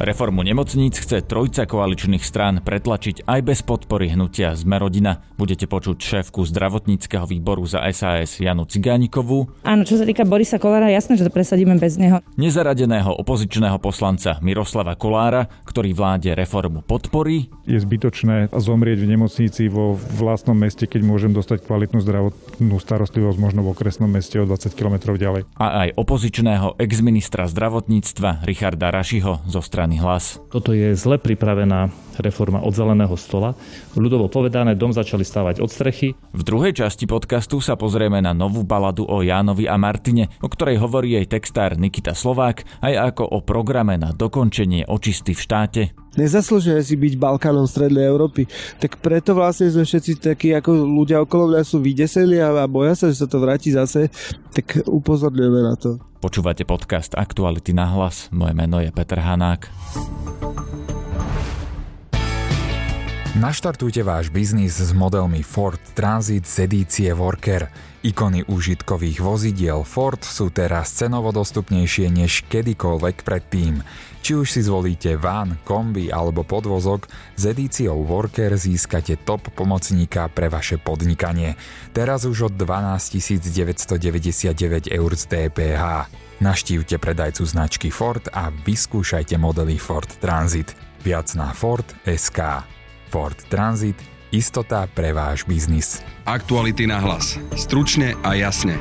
Reformu nemocníc chce trojca koaličných strán pretlačiť aj bez podpory hnutia Zmerodina. Budete počuť šéfku zdravotníckého výboru za SAS Janu Cigánikovú. Áno, čo sa týka Borisa Kolára, jasné, že to presadíme bez neho. Nezaradeného opozičného poslanca Miroslava Kolára, ktorý vláde reformu podporí. Je zbytočné zomrieť v nemocnici vo vlastnom meste, keď môžem dostať kvalitnú zdravotnú starostlivosť možno v okresnom meste o 20 km ďalej. A aj opozičného exministra zdravotníctva Richarda Rašiho zo strany strany hlas. Toto je zle pripravená reforma od zeleného stola. Ľudovo povedané, dom začali stávať od strechy. V druhej časti podcastu sa pozrieme na novú baladu o Jánovi a Martine, o ktorej hovorí jej textár Nikita Slovák, aj ako o programe na dokončenie očisty v štáte. Nezaslúžime si byť Balkánom Strednej Európy. Tak preto vlastne sme všetci takí, ako ľudia okolo mňa sú vydeseli a boja sa, že sa to vráti zase, tak upozorňujeme na to. Počúvate podcast Aktuality na hlas. Moje meno je Peter Hanák. Naštartujte váš biznis s modelmi Ford Transit z edície Worker. Ikony užitkových vozidiel Ford sú teraz cenovo dostupnejšie než kedykoľvek predtým. Či už si zvolíte van, kombi alebo podvozok, s edíciou Worker získate top pomocníka pre vaše podnikanie. Teraz už od 12 999 eur z DPH. Naštívte predajcu značky Ford a vyskúšajte modely Ford Transit. Viac na Ford. Ford Transit – istota pre váš biznis. Aktuality na hlas. Stručne a jasne.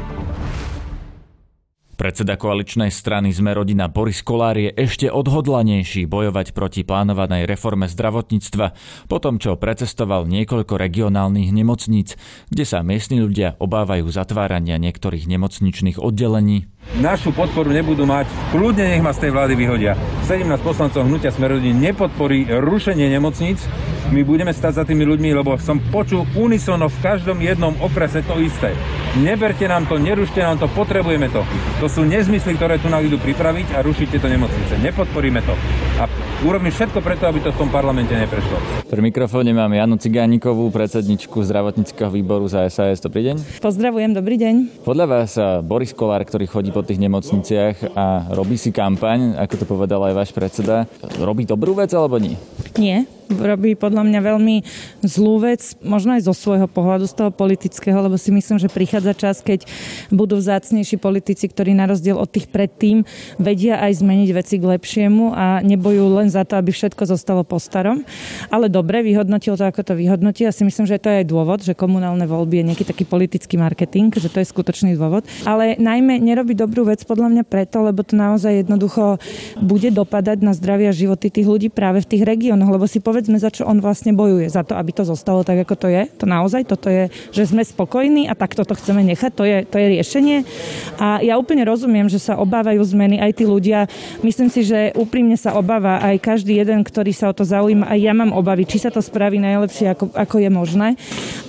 Predseda koaličnej strany Sme rodina Boris Kolár je ešte odhodlanejší bojovať proti plánovanej reforme zdravotníctva, po tom čo precestoval niekoľko regionálnych nemocníc, kde sa miestni ľudia obávajú zatvárania niektorých nemocničných oddelení. Našu podporu nebudú mať, kľudne nech ma z tej vlády vyhodia. 17 poslancov hnutia Smerodín nepodporí rušenie nemocníc, my budeme stať za tými ľuďmi, lebo som počul unisono v každom jednom okrese to isté. Neberte nám to, nerušte nám to, potrebujeme to. To sú nezmysly, ktoré tu nám idú pripraviť a rušíte to nemocnice. Nepodporíme to. A urobím všetko preto, aby to v tom parlamente neprešlo. Pri mikrofóne mám Janu Cigánikovú, predsedničku zdravotníckého výboru za SAS. Dobrý deň. Pozdravujem, dobrý deň. Podľa vás Boris Kolár, ktorý chodí po tých nemocniciach a robí si kampaň, ako to povedal aj váš predseda, robí dobrú vec alebo nie? Nie, robí podľa mňa veľmi zlú vec, možno aj zo svojho pohľadu, z toho politického, lebo si myslím, že prichádza čas, keď budú vzácnejší politici, ktorí na rozdiel od tých predtým vedia aj zmeniť veci k lepšiemu a nebojú len za to, aby všetko zostalo po starom. Ale dobre, vyhodnotil to, ako to vyhodnotí. Ja si myslím, že to je aj dôvod, že komunálne voľby je nejaký taký politický marketing, že to je skutočný dôvod. Ale najmä nerobí dobrú vec podľa mňa preto, lebo to naozaj jednoducho bude dopadať na zdravie a životy tých ľudí práve v tých regiónoch, lebo si povedzme, povedzme, za čo on vlastne bojuje. Za to, aby to zostalo tak, ako to je. To naozaj, toto je, že sme spokojní a takto to chceme nechať. To je, to je riešenie. A ja úplne rozumiem, že sa obávajú zmeny aj tí ľudia. Myslím si, že úprimne sa obáva aj každý jeden, ktorý sa o to zaujíma. Aj ja mám obavy, či sa to spraví najlepšie, ako, ako je možné.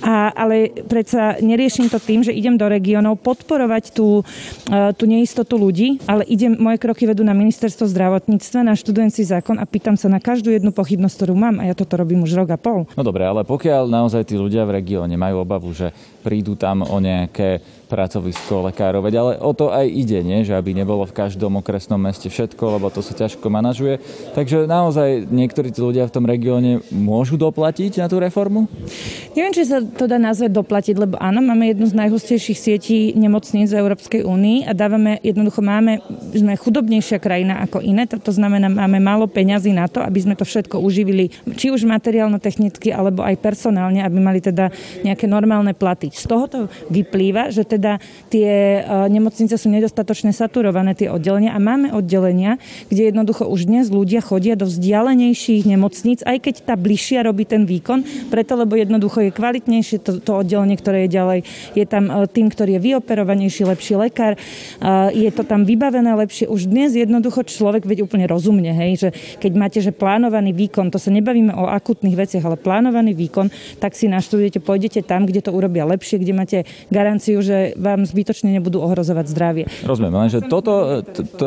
A, ale predsa neriešim to tým, že idem do regiónov podporovať tú, e, tú neistotu ľudí, ale idem, moje kroky vedú na ministerstvo zdravotníctva, na študenci zákon a pýtam sa na každú jednu pochybnosť, ktorú mám a ja toto robím už rok a pol. No dobre, ale pokiaľ naozaj tí ľudia v regióne majú obavu, že prídu tam o nejaké pracovisko lekárov. Ale o to aj ide, nie? že aby nebolo v každom okresnom meste všetko, lebo to sa ťažko manažuje. Takže naozaj niektorí tí ľudia v tom regióne môžu doplatiť na tú reformu? Neviem, či sa to dá nazvať doplatiť, lebo áno, máme jednu z najhustejších sietí nemocníc v Európskej únii a dávame, jednoducho máme, sme chudobnejšia krajina ako iné, to, to znamená, máme málo peňazí na to, aby sme to všetko uživili, či už materiálno-technicky, alebo aj personálne, aby mali teda nejaké normálne platy. Z tohoto vyplýva, že teda teda tie e, nemocnice sú nedostatočne saturované, tie oddelenia. A máme oddelenia, kde jednoducho už dnes ľudia chodia do vzdialenejších nemocníc, aj keď tá bližšia robí ten výkon, preto lebo jednoducho je kvalitnejšie to, to oddelenie, ktoré je ďalej. Je tam e, tým, ktorý je vyoperovanejší, lepší lekár, e, je to tam vybavené lepšie. Už dnes jednoducho človek veď úplne rozumne, hej, že keď máte že plánovaný výkon, to sa nebavíme o akutných veciach, ale plánovaný výkon, tak si naštudujete, pôjdete tam, kde to urobia lepšie, kde máte garanciu, že ktoré vám zbytočne nebudú ohrozovať zdravie. Rozumiem, lenže toto,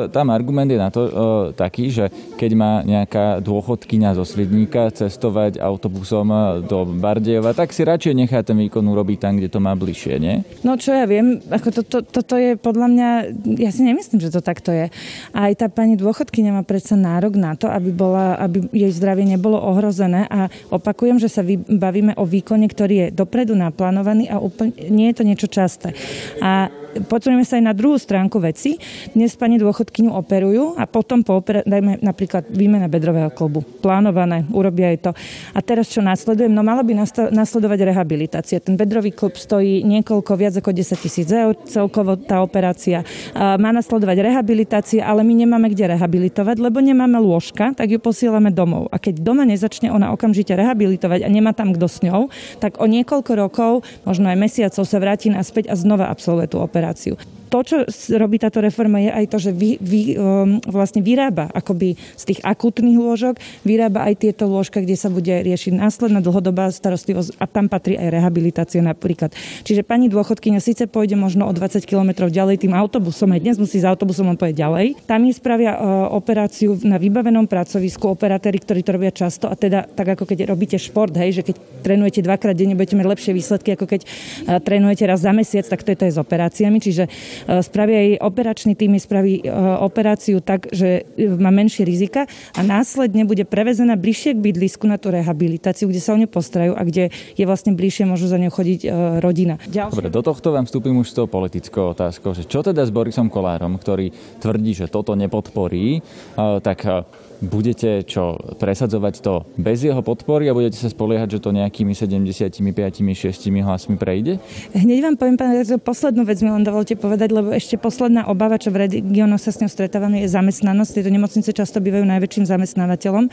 tam argument je na to uh, taký, že keď má nejaká dôchodkyňa zo Svidníka cestovať autobusom do Bardejova, tak si radšej nechá ten výkon urobiť tam, kde to má bližšie, nie? No čo ja viem, ako to, to, toto je podľa mňa, ja si nemyslím, že to takto je. A aj tá pani dôchodkyňa má predsa nárok na to, aby, bola, aby jej zdravie nebolo ohrozené a opakujem, že sa bavíme o výkone, ktorý je dopredu naplánovaný a úplne, nie je to niečo časté. A pozrieme sa aj na druhú stránku veci. Dnes pani dôchodkyňu operujú a potom po oper- dajme napríklad výmena bedrového klobu. Plánované, urobia aj to. A teraz čo následujem? No mala by nasledovať rehabilitácia. Ten bedrový klub stojí niekoľko, viac ako 10 tisíc eur, celkovo tá operácia. Má nasledovať rehabilitácia, ale my nemáme kde rehabilitovať, lebo nemáme lôžka, tak ju posielame domov. A keď doma nezačne ona okamžite rehabilitovať a nemá tam kto s ňou, tak o niekoľko rokov, možno aj mesiacov sa vráti naspäť a znova absolvuje tú operáciu operáciu to, čo robí táto reforma, je aj to, že vy, vy, um, vlastne vyrába akoby z tých akútnych lôžok, vyrába aj tieto lôžka, kde sa bude riešiť následná dlhodobá starostlivosť a tam patrí aj rehabilitácia napríklad. Čiže pani dôchodkyňa síce pôjde možno o 20 km ďalej tým autobusom, aj dnes musí s autobusom len pôjsť ďalej. Tam je spravia uh, operáciu na vybavenom pracovisku, operátori, ktorí to robia často a teda tak ako keď robíte šport, hej, že keď trénujete dvakrát denne, budete mať lepšie výsledky, ako keď uh, trénujete raz za mesiac, tak to je to aj s operáciami. Čiže spraví aj operačný tým, spraví e, operáciu tak, že má menšie rizika a následne bude prevezená bližšie k bydlisku na tú rehabilitáciu, kde sa o ňu postarajú a kde je vlastne bližšie, môžu za ňou chodiť e, rodina. Ďalšie... Dobre, do tohto vám vstúpim už s tou politickou otázkou, že čo teda s Borisom Kolárom, ktorý tvrdí, že toto nepodporí, tak budete čo, presadzovať to bez jeho podpory a budete sa spoliehať, že to nejakými 75, 6 hlasmi prejde? Hneď vám poviem, pán poslednú vec mi len dovolte povedať, lebo ešte posledná obava, čo v regiónoch sa s ňou stretávame, je zamestnanosť. Tieto nemocnice často bývajú najväčším zamestnávateľom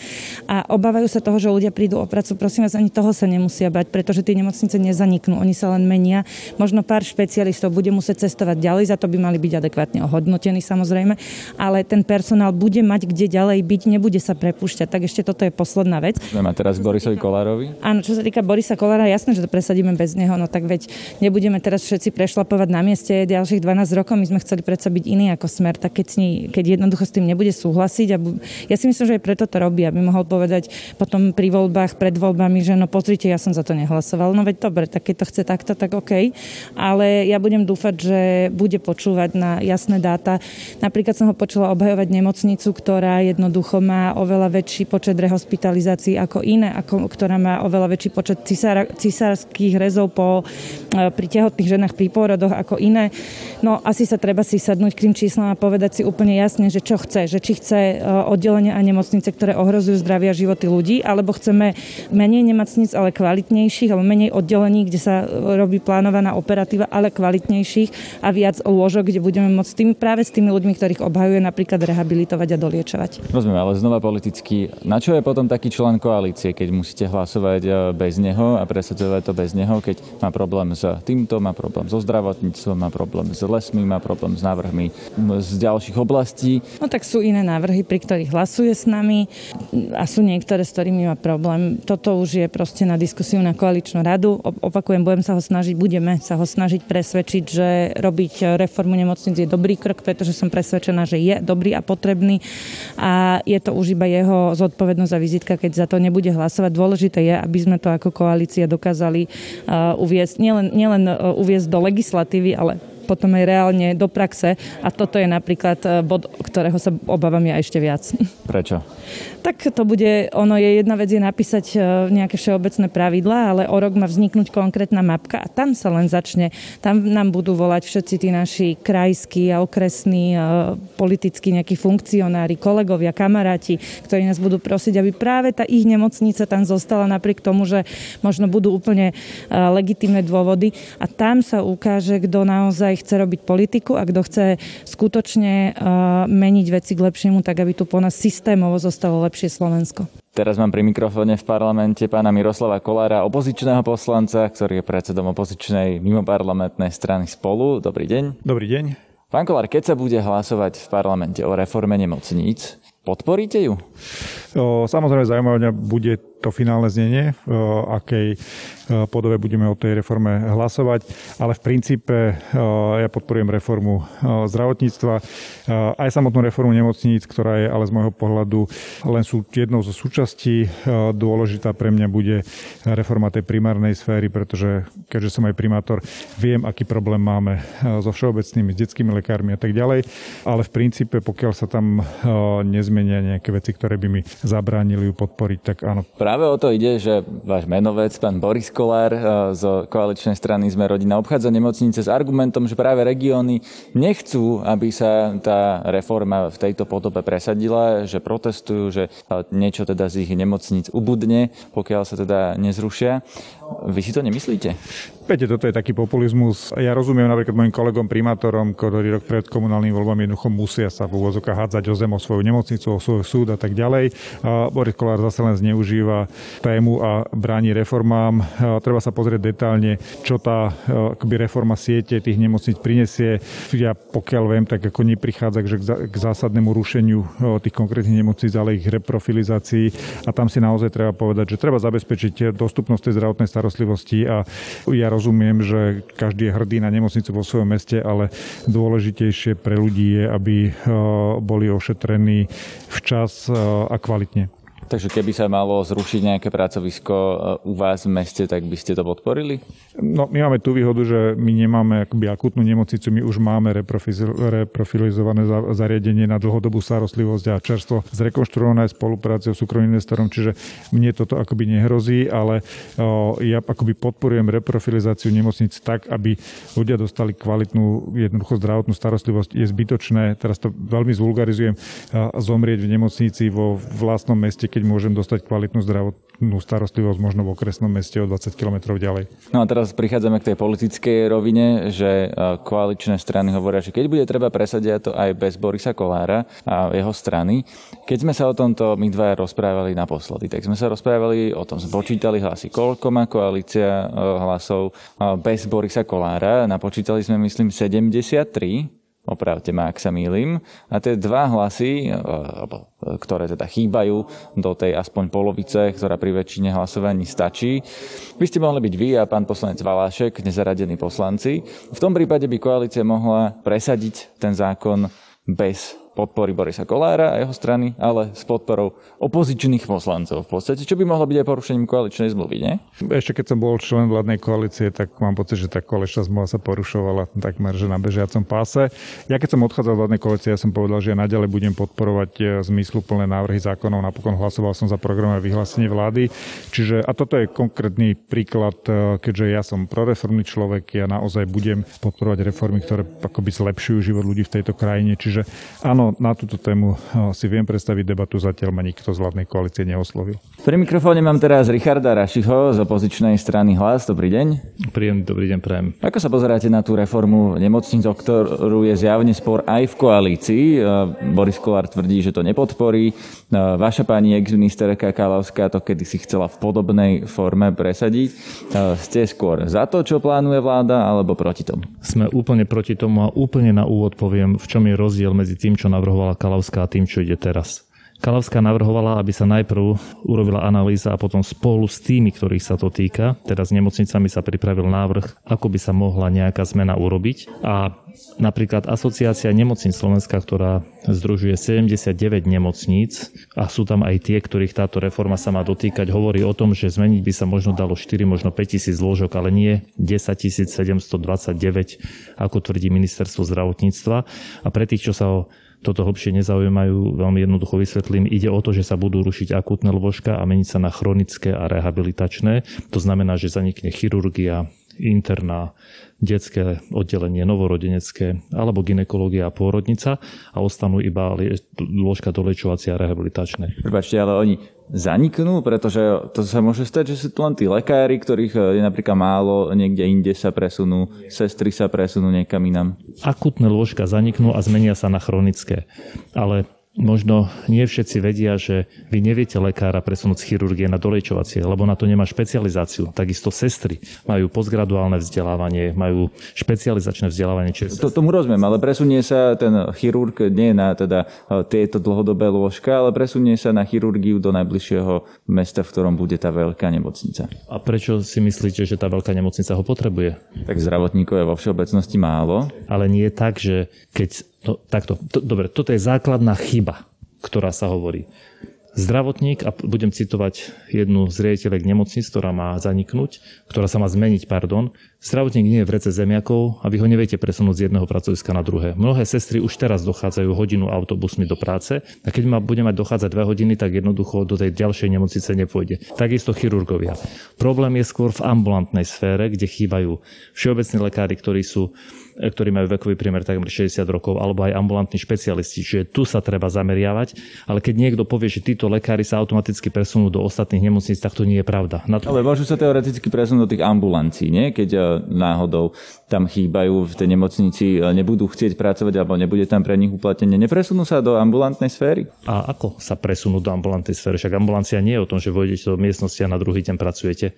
a obávajú sa toho, že ľudia prídu o prácu. Prosím vás, ani toho sa nemusia bať, pretože tie nemocnice nezaniknú, oni sa len menia. Možno pár špecialistov bude musieť cestovať ďalej, za to by mali byť adekvátne ohodnotení samozrejme, ale ten personál bude mať kde ďalej byť, nebude sa prepúšťať. Tak ešte toto je posledná vec. Máme teraz k Borisovi Kolárovi? Áno, čo sa týka Borisa Kolára, jasné, že to presadíme bez neho, no tak veď nebudeme teraz všetci prešlapovať na mieste ďalších 12 rokov, my sme chceli predsa byť iný ako smer, tak keď, ní, keď jednoducho s tým nebude súhlasiť a bu- ja si myslím, že aj preto to robí, aby mohol povedať potom pri voľbách, pred voľbami, že no pozrite, ja som za to nehlasoval. No veď dobre, tak keď to chce takto, tak OK. Ale ja budem dúfať, že bude počúvať na jasné dáta. Napríklad som ho počula obhajovať nemocnicu, ktorá jednoducho má oveľa väčší počet rehospitalizácií ako iné, ako, ktorá má oveľa väčší počet cisára, cisárských rezov po, e, pri tehotných ženách pri pôrodoch ako iné. No asi sa treba si sadnúť k tým číslam a povedať si úplne jasne, že čo chce. Že či chce e, oddelenia a nemocnice, ktoré ohrozujú zdravie a životy ľudí, alebo chceme menej nemocnic, ale kvalitnejších, alebo menej oddelení, kde sa robí plánovaná operatíva, ale kvalitnejších a viac lôžok, kde budeme môcť tým, práve s tými ľuďmi, ktorých obhajuje napríklad rehabilitovať a doliečovať. Rozumiem, ale znova politicky. Na čo je potom taký člen koalície, keď musíte hlasovať e, bez neho a presadzovať to bez neho, keď má problém s týmto, má problém so zdravotníctvom, má problém s lesmi, má problém s návrhmi z ďalších oblastí. No tak sú iné návrhy, pri ktorých hlasuje s nami a sú niektoré, s ktorými má problém. Toto už je proste na diskusiu na koaličnú radu. Opakujem, budem sa ho snažiť, budeme sa ho snažiť presvedčiť, že robiť reformu nemocnic je dobrý krok, pretože som presvedčená, že je dobrý a potrebný a je to už iba jeho zodpovednosť a vizitka, keď za to nebude hlasovať. Dôležité je, aby sme to ako koalícia dokázali uh, uviesť, nielen, nielen uh, uviesť do legislatívy, ale potom aj reálne do praxe a toto je napríklad e, bod, ktorého sa obávam ja ešte viac. Prečo? Tak to bude, ono je jedna vec je napísať e, nejaké všeobecné pravidlá, ale o rok má vzniknúť konkrétna mapka a tam sa len začne, tam nám budú volať všetci tí naši krajskí a okresní e, politickí nejakí funkcionári, kolegovia, kamaráti, ktorí nás budú prosiť, aby práve tá ich nemocnica tam zostala napriek tomu, že možno budú úplne legitimné dôvody a tam sa ukáže, kto naozaj naozaj chce robiť politiku a kto chce skutočne uh, meniť veci k lepšiemu, tak aby tu po nás systémovo zostalo lepšie Slovensko. Teraz mám pri mikrofóne v parlamente pána Miroslava Kolára, opozičného poslanca, ktorý je predsedom opozičnej mimoparlamentnej strany Spolu. Dobrý deň. Dobrý deň. Pán Kolár, keď sa bude hlasovať v parlamente o reforme nemocníc, podporíte ju? O, samozrejme zaujímavé bude to finálne znenie, v akej podobe budeme o tej reforme hlasovať, ale v princípe ja podporujem reformu zdravotníctva, aj samotnú reformu nemocníc, ktorá je ale z môjho pohľadu len sú jednou zo súčastí. Dôležitá pre mňa bude reforma tej primárnej sféry, pretože keďže som aj primátor, viem, aký problém máme so všeobecnými, s detskými lekármi a tak ďalej, ale v princípe, pokiaľ sa tam nezmenia nejaké veci, ktoré by mi zabránili ju podporiť, tak áno. Práve o to ide, že váš menovec, pán Boris Kolár eh, z koaličnej strany sme rodina obchádza nemocnice s argumentom, že práve regióny nechcú, aby sa tá reforma v tejto podobe presadila, že protestujú, že eh, niečo teda z ich nemocníc ubudne, pokiaľ sa teda nezrušia. Vy si to nemyslíte? Viete, toto je taký populizmus. Ja rozumiem napríklad mojim kolegom primátorom, ktorí rok pred komunálnym voľbami jednoducho musia sa v úvozokách hádzať o zem, o svoju nemocnicu, o svoj súd a tak ďalej. A Boris Kolár zase len zneužíva tému a bráni reformám. Treba sa pozrieť detálne, čo tá akoby reforma siete tých nemocníc prinesie. Ja pokiaľ viem, tak ako neprichádza k zásadnému rušeniu tých konkrétnych nemocníc, ale ich reprofilizácii. A tam si naozaj treba povedať, že treba zabezpečiť dostupnosť tej zdravotnej starostlivosti a ja rozumiem, že každý je hrdý na nemocnicu vo svojom meste, ale dôležitejšie pre ľudí je, aby eh, boli ošetrení včas eh, a kvalitne. Takže keby sa malo zrušiť nejaké pracovisko e, u vás v meste, tak by ste to podporili? No, my máme tú výhodu, že my nemáme akoby akutnú nemocnicu, my už máme reprofilizované zariadenie na dlhodobú starostlivosť a čerstvo zrekonštruované spolupráce s súkromným investorom, čiže mne toto akoby nehrozí, ale ja akoby podporujem reprofilizáciu nemocnic tak, aby ľudia dostali kvalitnú, jednoducho zdravotnú starostlivosť. Je zbytočné, teraz to veľmi zvulgarizujem, zomrieť v nemocnici vo vlastnom meste, keď keď môžem dostať kvalitnú zdravotnú starostlivosť možno v okresnom meste o 20 km ďalej. No a teraz prichádzame k tej politickej rovine, že e, koaličné strany hovoria, že keď bude treba presadiť to aj bez Borisa Kolára a jeho strany. Keď sme sa o tomto my dva rozprávali naposledy, tak sme sa rozprávali o tom, spočítali hlasy, koľko má koalícia e, hlasov e, bez Borisa Kolára. Napočítali sme, myslím, 73 opravte ma, ak sa mýlim. A tie dva hlasy, e, ktoré teda chýbajú do tej aspoň polovice, ktorá pri väčšine hlasovaní stačí, by ste mohli byť vy a pán poslanec Valášek, nezaradení poslanci. V tom prípade by koalícia mohla presadiť ten zákon bez podpory Borisa Kolára a jeho strany, ale s podporou opozičných poslancov v podstate, čo by mohlo byť aj porušením koaličnej zmluvy, nie? Ešte keď som bol člen vládnej koalície, tak mám pocit, že tá koaličná zmluva sa porušovala takmer, že na bežiacom páse. Ja keď som odchádzal z vládnej koalície, ja som povedal, že ja naďalej budem podporovať e, zmysluplné návrhy zákonov. Napokon hlasoval som za programové vyhlásenie vlády. Čiže, a toto je konkrétny príklad, e, keďže ja som proreformný človek, ja naozaj budem podporovať reformy, ktoré akoby zlepšujú život ľudí v tejto krajine. Čiže áno, Na túto tému eh, si viem predstaviť debatu, zatiaľ ma nikto z vládnej koalície neoslovil. Pri mikrofóne mám teraz Richarda Rašiho z opozičnej strany Hlas. Dobrý deň. Príjemný dobrý deň, prajem. Ako sa pozeráte na tú reformu nemocnic, o ktorú je zjavne spor aj v koalícii? Eh, Boris Kolár tvrdí, že to nepodporí. Vaša pani ex-ministerka Kalavská to kedy si chcela v podobnej forme presadiť. Ste skôr za to, čo plánuje vláda, alebo proti tomu? Sme úplne proti tomu a úplne na úvod poviem, v čom je rozdiel medzi tým, čo navrhovala Kalavská tým, čo ide teraz. Kalavská navrhovala, aby sa najprv urobila analýza a potom spolu s tými, ktorých sa to týka, teda s nemocnicami sa pripravil návrh, ako by sa mohla nejaká zmena urobiť. A napríklad Asociácia nemocníc Slovenska, ktorá združuje 79 nemocníc a sú tam aj tie, ktorých táto reforma sa má dotýkať, hovorí o tom, že zmeniť by sa možno dalo 4, možno 5 tisíc zložok, ale nie 10 729, ako tvrdí ministerstvo zdravotníctva. A pre tých, čo sa o toto hlbšie nezaujímajú, veľmi jednoducho vysvetlím. Ide o to, že sa budú rušiť akútne lôžka a meniť sa na chronické a rehabilitačné. To znamená, že zanikne chirurgia, interná, detské oddelenie, novorodenecké alebo ginekológia a pôrodnica a ostanú iba lôžka dolečovacie a rehabilitačné. Prepačte, ale oni zaniknú, pretože to sa môže stať, že sú tu len tí lekári, ktorých eh, je napríklad málo, niekde inde sa presunú, sestry sa presunú niekam inam. Akutné lôžka zaniknú a zmenia sa na chronické. Ale možno nie všetci vedia, že vy neviete lekára presunúť z chirurgie na dolejčovacie, lebo na to nemá špecializáciu. Takisto sestry majú postgraduálne vzdelávanie, majú špecializačné vzdelávanie. Čiže... To, tomu rozumiem, ale presunie sa ten chirurg nie na teda e, tieto dlhodobé lôžka, ale presunie sa na chirurgiu do najbližšieho mesta, v ktorom bude tá veľká nemocnica. A prečo si myslíte, že tá veľká nemocnica ho potrebuje? Tak zdravotníkov je vo všeobecnosti málo. Ale nie tak, že keď No, takto. To, dobre, toto je základná chyba, ktorá sa hovorí. Zdravotník, a budem citovať jednu z riaditeľek nemocnic, ktorá má zaniknúť, ktorá sa má zmeniť, pardon. Zdravotník nie je v rece zemiakov a vy ho neviete presunúť z jedného pracoviska na druhé. Mnohé sestry už teraz dochádzajú hodinu autobusmi do práce a keď ma bude mať dochádzať dve hodiny, tak jednoducho do tej ďalšej nemocnice nepôjde. Takisto chirurgovia. Problém je skôr v ambulantnej sfére, kde chýbajú všeobecní lekári, ktorí sú ktorí majú vekový priemer takmer 60 rokov, alebo aj ambulantní špecialisti. Čiže tu sa treba zameriavať, ale keď niekto povie, že títo lekári sa automaticky presunú do ostatných nemocníc, tak to nie je pravda. Na to... Ale môžu sa teoreticky presunúť do tých ambulancií, nie? keď e, náhodou tam chýbajú v tej nemocnici, e, nebudú chcieť pracovať alebo nebude tam pre nich uplatnenie. Nepresunú sa do ambulantnej sféry? A ako sa presunú do ambulantnej sféry? Však ambulancia nie je o tom, že vojdete do miestnosti a na druhý deň pracujete.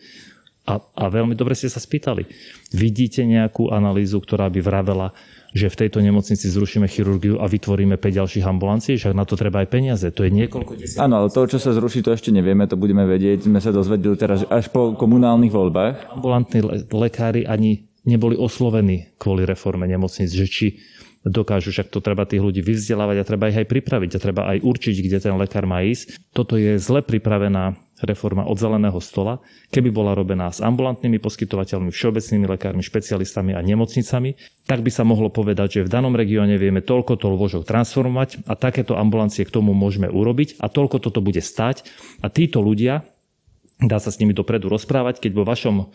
A, a veľmi dobre ste sa spýtali. Vidíte nejakú analýzu, ktorá by vravela, že v tejto nemocnici zrušíme chirurgiu a vytvoríme 5 ďalších ambulancií, však na to treba aj peniaze. To je niekoľko desiatok. Áno, ale to, čo sa zruší, to ešte nevieme, to budeme vedieť. Sme sa dozvedeli teraz až po komunálnych voľbách. Ambulantní lekári ani neboli oslovení kvôli reforme nemocnic, že či dokážu, však to treba tých ľudí vyvzdelávať a treba ich aj pripraviť a treba aj určiť, kde ten lekár má ísť. Toto je zle pripravená reforma od zeleného stola, keby bola robená s ambulantnými poskytovateľmi, všeobecnými lekármi, špecialistami a nemocnicami, tak by sa mohlo povedať, že v danom regióne vieme toľko to lôžok transformovať a takéto ambulancie k tomu môžeme urobiť a toľko toto bude stať a títo ľudia, dá sa s nimi dopredu rozprávať, keď vo vašom e,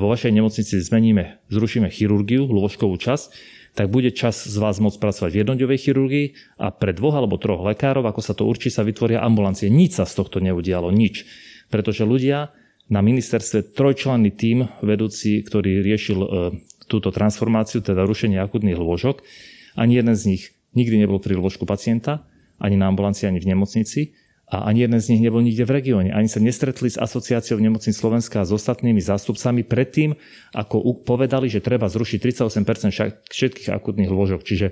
vo vašej nemocnici zmeníme, zrušíme chirurgiu, lôžkovú časť, tak bude čas z vás môcť pracovať v jednoďovej chirurgii a pre dvoch alebo troch lekárov, ako sa to určí, sa vytvoria ambulancie. Nič sa z tohto neudialo, nič. Pretože ľudia na ministerstve trojčlenný tím vedúci, ktorý riešil e, túto transformáciu, teda rušenie akutných lôžok, ani jeden z nich nikdy nebol pri lôžku pacienta, ani na ambulancii, ani v nemocnici a ani jeden z nich nebol nikde v regióne. Ani sa nestretli s asociáciou nemocníc Slovenska a s ostatnými zástupcami predtým, ako povedali, že treba zrušiť 38% všetkých akutných lôžok. Čiže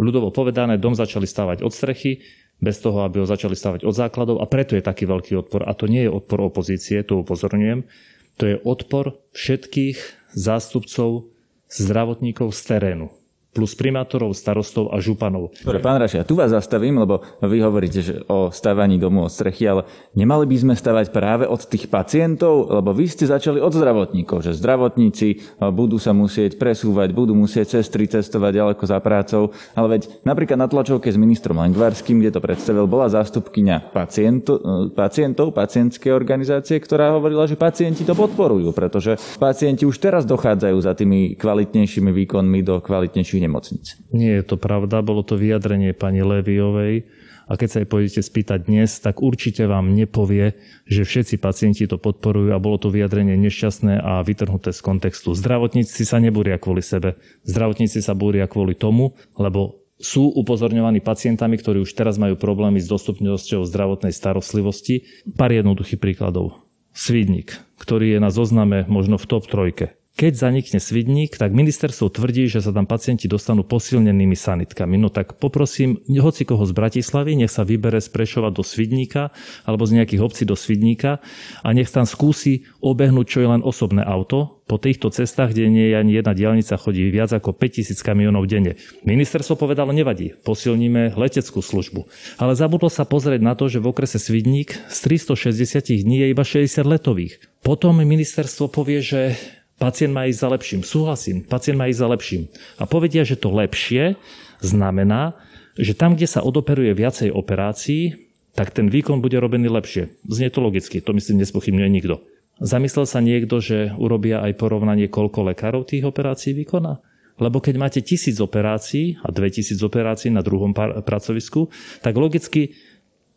ľudovo povedané, dom začali stavať od strechy, bez toho, aby ho začali stavať od základov a preto je taký veľký odpor. A to nie je odpor opozície, to upozorňujem, to je odpor všetkých zástupcov zdravotníkov z terénu plus primátorov, starostov a županov. Dobre, pán Raš, ja tu vás zastavím, lebo vy hovoríte že o stavaní domu od strechy, ale nemali by sme stavať práve od tých pacientov, lebo vy ste začali od zdravotníkov, že zdravotníci e, budú sa musieť presúvať, budú musieť cestry cestovať ďaleko za prácou, ale veď napríklad na tlačovke s ministrom Langvarským, kde to predstavil, bola zástupkyňa paciento, e, pacientov, pacientskej organizácie, ktorá hovorila, že pacienti to podporujú, pretože pacienti už teraz dochádzajú za tými kvalitnejšími výkonmi do kvalitnejších našich nemocnic. Nie je to pravda, bolo to vyjadrenie pani Leviovej a keď sa jej pôjdete spýtať dnes, tak určite vám nepovie, že všetci pacienti to podporujú a bolo to vyjadrenie nešťastné a vytrhnuté z kontextu. Zdravotníci sa nebúria kvôli sebe. Zdravotníci sa búria kvôli tomu, lebo sú upozorňovaní pacientami, ktorí už teraz majú problémy s dostupnosťou zdravotnej starostlivosti. Pár jednoduchých príkladov. Svidník, ktorý je na zozname možno v top trojke keď zanikne svidník, tak ministerstvo tvrdí, že sa tam pacienti dostanú posilnenými sanitkami. No tak poprosím hoci koho z Bratislavy, nech sa vybere z Prešova do Svidníka alebo z nejakých obcí do Svidníka a nech tam skúsi obehnúť čo je len osobné auto po týchto cestách, kde nie je ani jedna diálnica, chodí viac ako 5000 kamionov denne. Ministerstvo povedalo, nevadí, posilníme leteckú službu. Ale zabudlo sa pozrieť na to, že v okrese Svidník z 360 dní je iba 60 letových. Potom ministerstvo povie, že Pacient má ísť za lepším. Súhlasím, pacient má ísť za lepším. A povedia, že to lepšie znamená, že tam, kde sa odoperuje viacej operácií, tak ten výkon bude robený lepšie. Znie to logicky, to myslím nespochybňuje nikto. Zamyslel sa niekto, že urobia aj porovnanie, koľko lekárov tých operácií vykoná? Lebo keď máte tisíc operácií a 2000 operácií na druhom pracovisku, tak logicky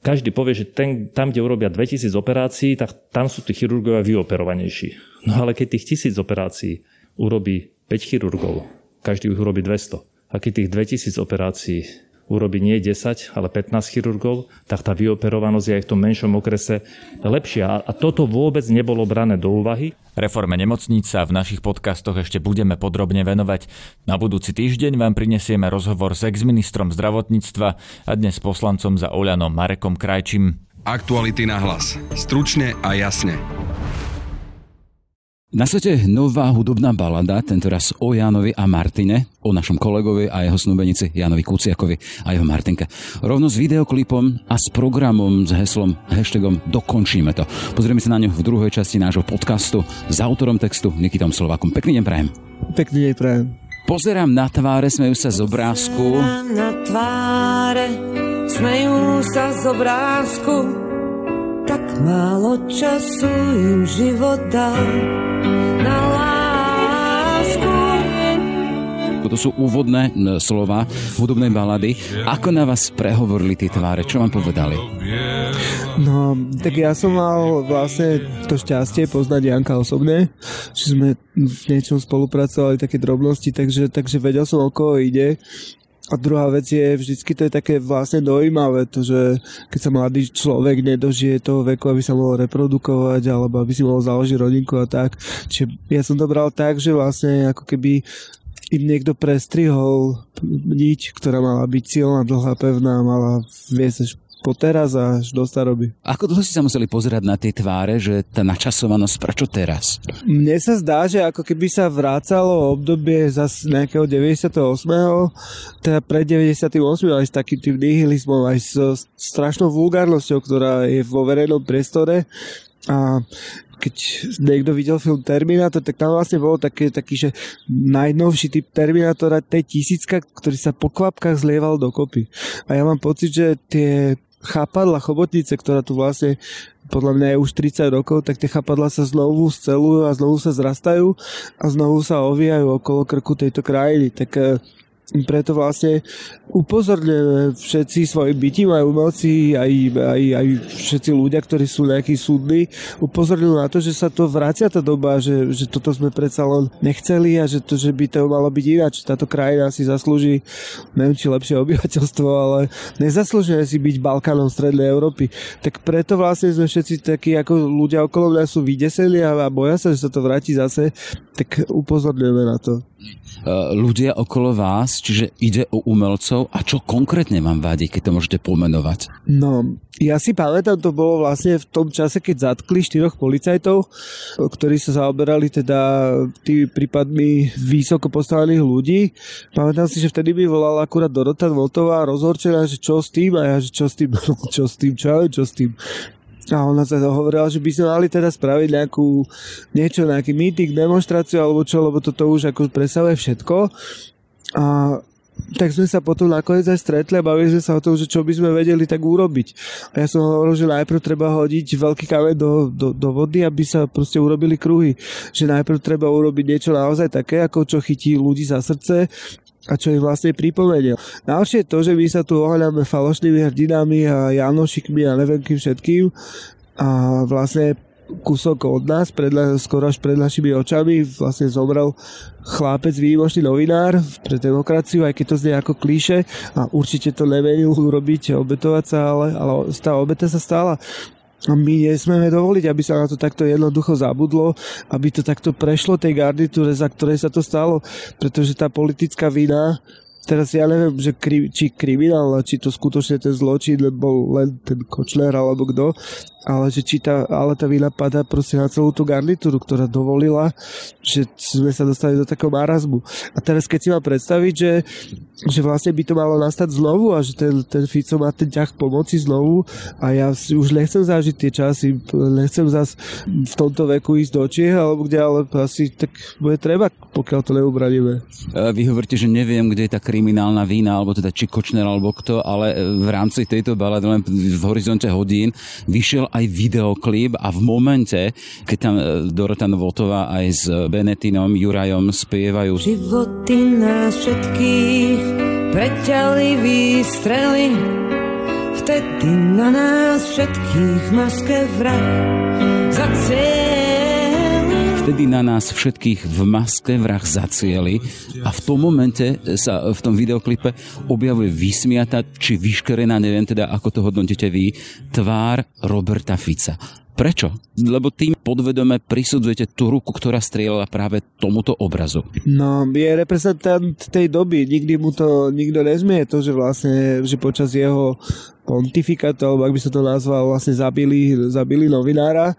každý povie, že ten, tam, kde urobia 2000 operácií, tak tam sú tí chirurgovia vyoperovanejší. No ale keď tých tisíc operácií urobí 5 chirurgov, každý ich urobí 200. A keď tých 2000 operácií urobí nie 10, ale 15 chirurgov, tak tá vyoperovanosť je aj v tom menšom okrese lepšia. A toto vôbec nebolo brané do úvahy. Reforme nemocníc sa v našich podcastoch ešte budeme podrobne venovať. Na budúci týždeň vám prinesieme rozhovor s exministrom zdravotníctva a dnes poslancom za Oľanom Marekom Krajčím. Aktuality na hlas. Stručne a jasne. Na svete nová hudobná balada, tentoraz o Jánovi a Martine, o našom kolegovi a jeho snúbenici Jánovi Kuciakovi a jeho Martinke. Rovno s videoklipom a s programom s heslom, hashtagom Dokončíme to. Pozrieme sa na ňu v druhej časti nášho podcastu s autorom textu Nikitom Slovakom. Pekný deň prajem. Pekný deň prajem. Pozerám na tváre, smejú sa z obrázku. Na tváre, smejú sa z obrázku, tak málo času im život dal na lásku. To sú úvodné slova hudobnej balady. Ako na vás prehovorili tie tváre? Čo vám povedali? No, tak ja som mal vlastne to šťastie poznať Janka osobne, že sme v niečom spolupracovali, také drobnosti, takže, takže vedel som, o koho ide. A druhá vec je, vždycky to je také vlastne dojímavé, to, že keď sa mladý človek nedožije toho veku, aby sa mohol reprodukovať, alebo aby si mohol založiť rodinku a tak. Čiže ja som to bral tak, že vlastne ako keby im niekto prestrihol niť, ktorá mala byť silná, dlhá, pevná, mala viesť až po teraz až do staroby. Ako dlho si sa museli pozerať na tie tváre, že tá načasovanosť, prečo teraz? Mne sa zdá, že ako keby sa vrácalo obdobie za nejakého 98. teda pred 98. aj s takým tým nihilizmom, aj s strašnou vulgárnosťou, ktorá je vo verejnom priestore. A keď niekto videl film Terminator, tak tam vlastne bolo také, taký, že najnovší typ Terminatora T-1000, ktorý sa po kvapkách zlieval dokopy. A ja mám pocit, že tie chápadla chobotnice, ktorá tu vlastne podľa mňa je už 30 rokov, tak tie chapadla sa znovu scelujú a znovu sa zrastajú a znovu sa ovíjajú okolo krku tejto krajiny. Tak eh, preto vlastne upozorňujeme všetci svojim bytím, aj umelci, aj, aj, aj všetci ľudia, ktorí sú nejakí súdni, upozorňujú na to, že sa to vrácia tá doba, že, že toto sme predsa len nechceli a že, to, že by to malo byť ináč. Táto krajina si zaslúži, neviem či lepšie obyvateľstvo, ale nezaslúžime si byť Balkánom Strednej Európy. Tak preto vlastne sme všetci takí, ako ľudia okolo mňa sú vydeseli a, a boja sa, že sa to vráti zase, tak upozorňujeme na to. Ľudia okolo vás, čiže ide o umelcov a čo konkrétne vám vadí, keď to môžete pomenovať? No, ja si pamätám, to bolo vlastne v tom čase, keď zatkli štyroch policajtov, ktorí sa zaoberali teda tými prípadmi vysoko postavených ľudí. Pamätám si, že vtedy mi volala akurát Dorota Voltová rozhorčená, že čo s tým a ja, že čo s tým, čo s tým, čo, čo s tým. A ona sa hovorila, že by sme mali teda spraviť nejakú, niečo, nejaký meeting, demonstráciu alebo čo, lebo toto už ako presahuje všetko. A tak sme sa potom nakoniec aj stretli a bavili sme sa o tom, že čo by sme vedeli tak urobiť. A ja som hovoril, že najprv treba hodiť veľký kameň do, do, do vody, aby sa proste urobili kruhy. Že najprv treba urobiť niečo naozaj také, ako čo chytí ľudí za srdce a čo im vlastne pripomenie. Ďalšie je to, že my sa tu ohľadáme falošnými hrdinami a Janošikmi a neviem kým všetkým a vlastne kúsok od nás, pred, skoro až pred našimi očami vlastne zomrel chlápec, výjimočný novinár pre demokraciu, aj keď to znie ako klíše a určite to nemenil urobiť, obetovať sa, ale, ale tá obeta sa stala. A my nesmieme dovoliť, aby sa na to takto jednoducho zabudlo, aby to takto prešlo tej garnitúre, za ktorej sa to stalo, pretože tá politická vina Teraz ja neviem, že kri, či kriminál, či to skutočne ten zločin bol len ten Kočner alebo kto, ale že či tá, ale tá vina padá proste na celú tú garnitúru, ktorá dovolila, že sme sa dostali do takého marazmu. A teraz keď si mám predstaviť, že, že vlastne by to malo nastať znovu a že ten, ten Fico má ten ťah pomoci znovu a ja si už nechcem zažiť tie časy, nechcem zas v tomto veku ísť do Čiech alebo kde, ale asi tak bude treba, pokiaľ to neubraníme. Vy hovoríte, že neviem, kde je tá kriminálna vína, alebo teda či Kočner, alebo kto, ale v rámci tejto balady len v horizonte hodín vyšiel aj videoklip a v momente, keď tam e, Dorota Novotová aj s Benetinom Jurajom spievajú. Životy nás všetkých preťali výstrely Vtedy na nás všetkých maske vrah za celý Vtedy na nás všetkých v maske vrah zacieli a v tom momente sa v tom videoklipe objavuje vysmiata či vyškerená, neviem teda ako to hodnotíte vy, tvár Roberta Fica. Prečo? Lebo tým podvedome prisudzujete tú ruku, ktorá strieľala práve tomuto obrazu. No, je reprezentant tej doby, nikdy mu to nikto nezmie, to, že vlastne, že počas jeho pontifikátu, alebo ak by sa to nazval, vlastne zabili, zabili novinára,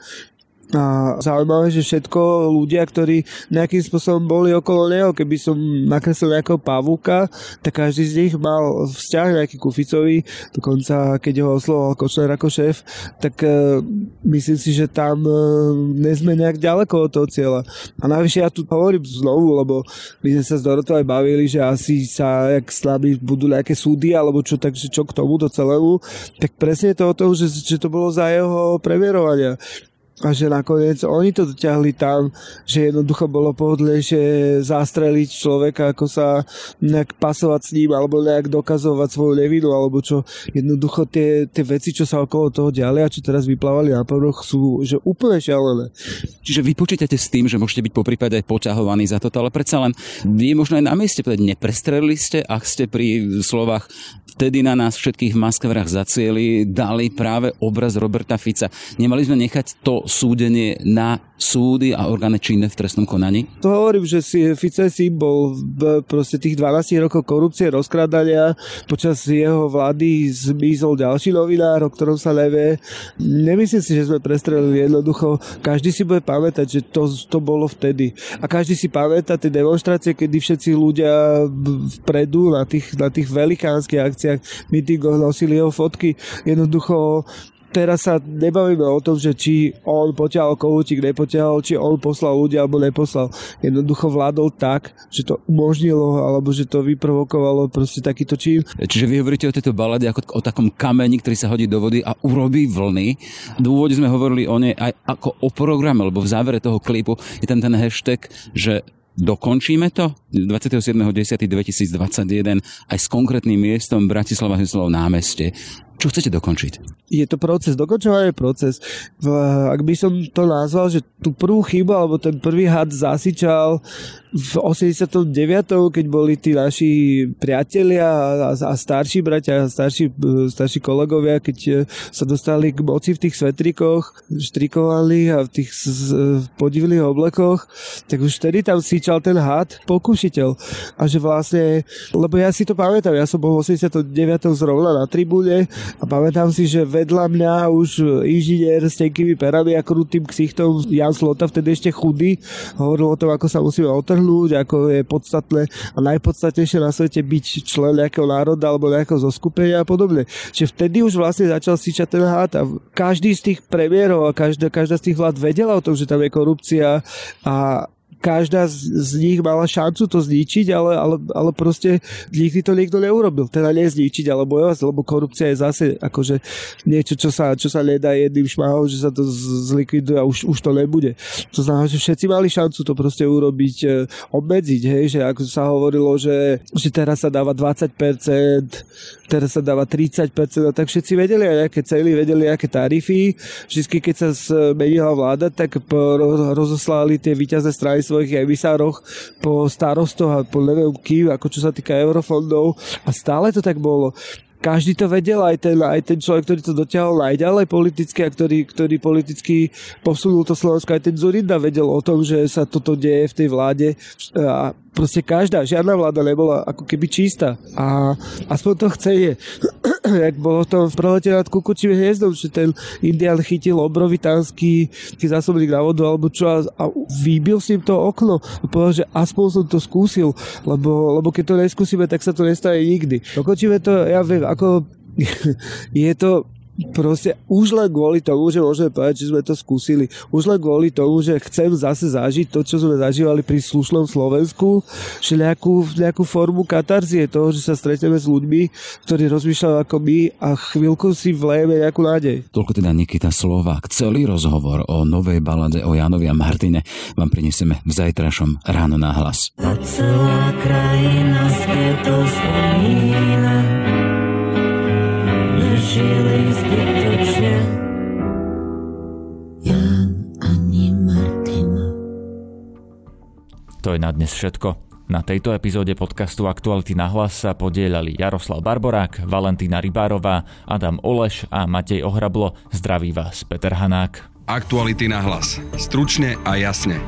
a zaujímavé, že všetko ľudia, ktorí nejakým spôsobom boli okolo neho, keby som nakreslil nejakého pavúka, tak každý z nich mal vzťah nejaký kuficový, dokonca keď ho oslovoval Kočner ako šéf, tak uh, myslím si, že tam uh, nezme nejak ďaleko od toho cieľa. A najvyššie ja tu hovorím znovu, lebo my sme sa s Dorotou aj bavili, že asi sa, jak slabí budú nejaké súdy, alebo čo, takže čo k tomu do celému, tak presne to o tom, že, že to bolo za jeho previerovania a že nakoniec oni to dotiahli tam, že jednoducho bolo pohodlejšie zastreliť človeka, ako sa nejak pasovať s ním, alebo nejak dokazovať svoju nevinu, alebo čo. Jednoducho tie, tie veci, čo sa okolo toho diali a čo teraz vyplávali na povrch, sú že úplne šialené. Čiže vy počítate s tým, že môžete byť po prípade aj poťahovaní za toto, ale predsa len vy možno aj na mieste povedať, neprestrelili ste, ak ste pri slovách vtedy na nás všetkých v maskavrách zacieli, dali práve obraz Roberta Fica. Nemali sme nechať to súdenie na súdy a orgány činné v trestnom konaní? To hovorím, že si Fice si bol proste tých 12 rokov korupcie, rozkradania. Počas jeho vlády zmizol ďalší novinár, o ktorom sa nevie. Nemyslím si, že sme prestrelili jednoducho. Každý si bude pamätať, že to, to bolo vtedy. A každý si pamätá tie demonstrácie, kedy všetci ľudia vpredu na tých, na tých velikánskych akciách mítingoch nosili jeho fotky. Jednoducho teraz sa nebavíme o tom, že či on potiahol kohútik, nepotiahol, či on poslal ľudia alebo neposlal. Jednoducho vládol tak, že to umožnilo alebo že to vyprovokovalo proste takýto čin. Čiže vy hovoríte o tejto balade ako o takom kameni, ktorý sa hodí do vody a urobí vlny. V sme hovorili o nej aj ako o programe, lebo v závere toho klipu je tam ten hashtag, že Dokončíme to 27.10.2021 aj s konkrétnym miestom Bratislava Hyslov námeste. Čo chcete dokončiť? je to proces, dokončovanie proces. Ak by som to nazval, že tú prvú chybu, alebo ten prvý had zasičal v 89. keď boli tí naši priatelia a, starší bratia, starší, starší kolegovia, keď e, sa dostali k moci v tých svetrikoch, štrikovali a v tých podivných oblekoch, tak už vtedy tam síčal ten had pokušiteľ. A že vlastne, lebo ja si to pamätám, ja som bol v 89. zrovna na tribúne a pamätám si, že vedľa mňa už inžinier s tenkými perami a krutým ksichtom Jan Slota, vtedy ešte chudý, hovoril o tom, ako sa musíme otrhnúť ako je podstatné a najpodstatnejšie na svete byť člen nejakého národa alebo nejakého zoskupenia a podobne. Čiže vtedy už vlastne začal síčať ten hád a každý z tých premiérov a každá, každá z tých vlád vedela o tom, že tam je korupcia a každá z, z nich mala šancu to zničiť, ale, ale, ale proste nikdy to niekto neurobil. Teda nie zničiť, ale bojovať, lebo korupcia je zase akože niečo, čo sa, čo sa nedá jedným šmahom, že sa to zlikviduje a už, už to nebude. To znamená, že všetci mali šancu to proste urobiť, e, obmedziť, hej, že ako sa hovorilo, že, že teraz sa dáva 20%, teraz sa dáva 30%, no tak všetci vedeli aj nejaké cely, vedeli nejaké tarify. Vždy, keď sa zmenila vláda, tak rozoslali tie víťazné strany svojich emisároch po starostoch a po neviem kým, ako čo sa týka eurofondov. A stále to tak bolo. Každý to vedel, aj ten, aj ten človek, ktorý to dotiahol najďalej politicky a ktorý, ktorý politicky posunul to Slovensko, aj ten Zurinda vedel o tom, že sa toto deje v tej vláde. A proste každá, žiadna vláda nebola ako keby čistá. A aspoň to chce je. Jak bolo to v prelete nad kukučím hniezdom, že ten Indian chytil obrovitánsky zásobník na vodu alebo čo a, a vybil si im to okno a povedal, že aspoň som to skúsil, lebo, lebo keď to neskúsime, tak sa to nestane nikdy. Dokončíme to, ja viem, ako je to proste už len kvôli tomu, že môžeme povedať, že sme to skúsili, už len kvôli tomu, že chcem zase zažiť to, čo sme zažívali pri slušnom Slovensku, že nejakú, nejakú formu katarzie toho, že sa stretneme s ľuďmi, ktorí rozmýšľajú ako my a chvíľku si vlejeme nejakú nádej. Toľko teda Nikita Slovák. Celý rozhovor o novej balade o Janovi a Martine vám prinesieme v zajtrašom ráno na hlas. A celá krajina to spomína žili zbytočne. Jan ani Martin To je na dnes všetko. Na tejto epizóde podcastu Aktuality na hlas sa podielali Jaroslav Barborák, Valentína Rybárová, Adam Oleš a Matej Ohrablo. Zdraví vás Peter Hanák. Aktuality na hlas. Stručne a jasne.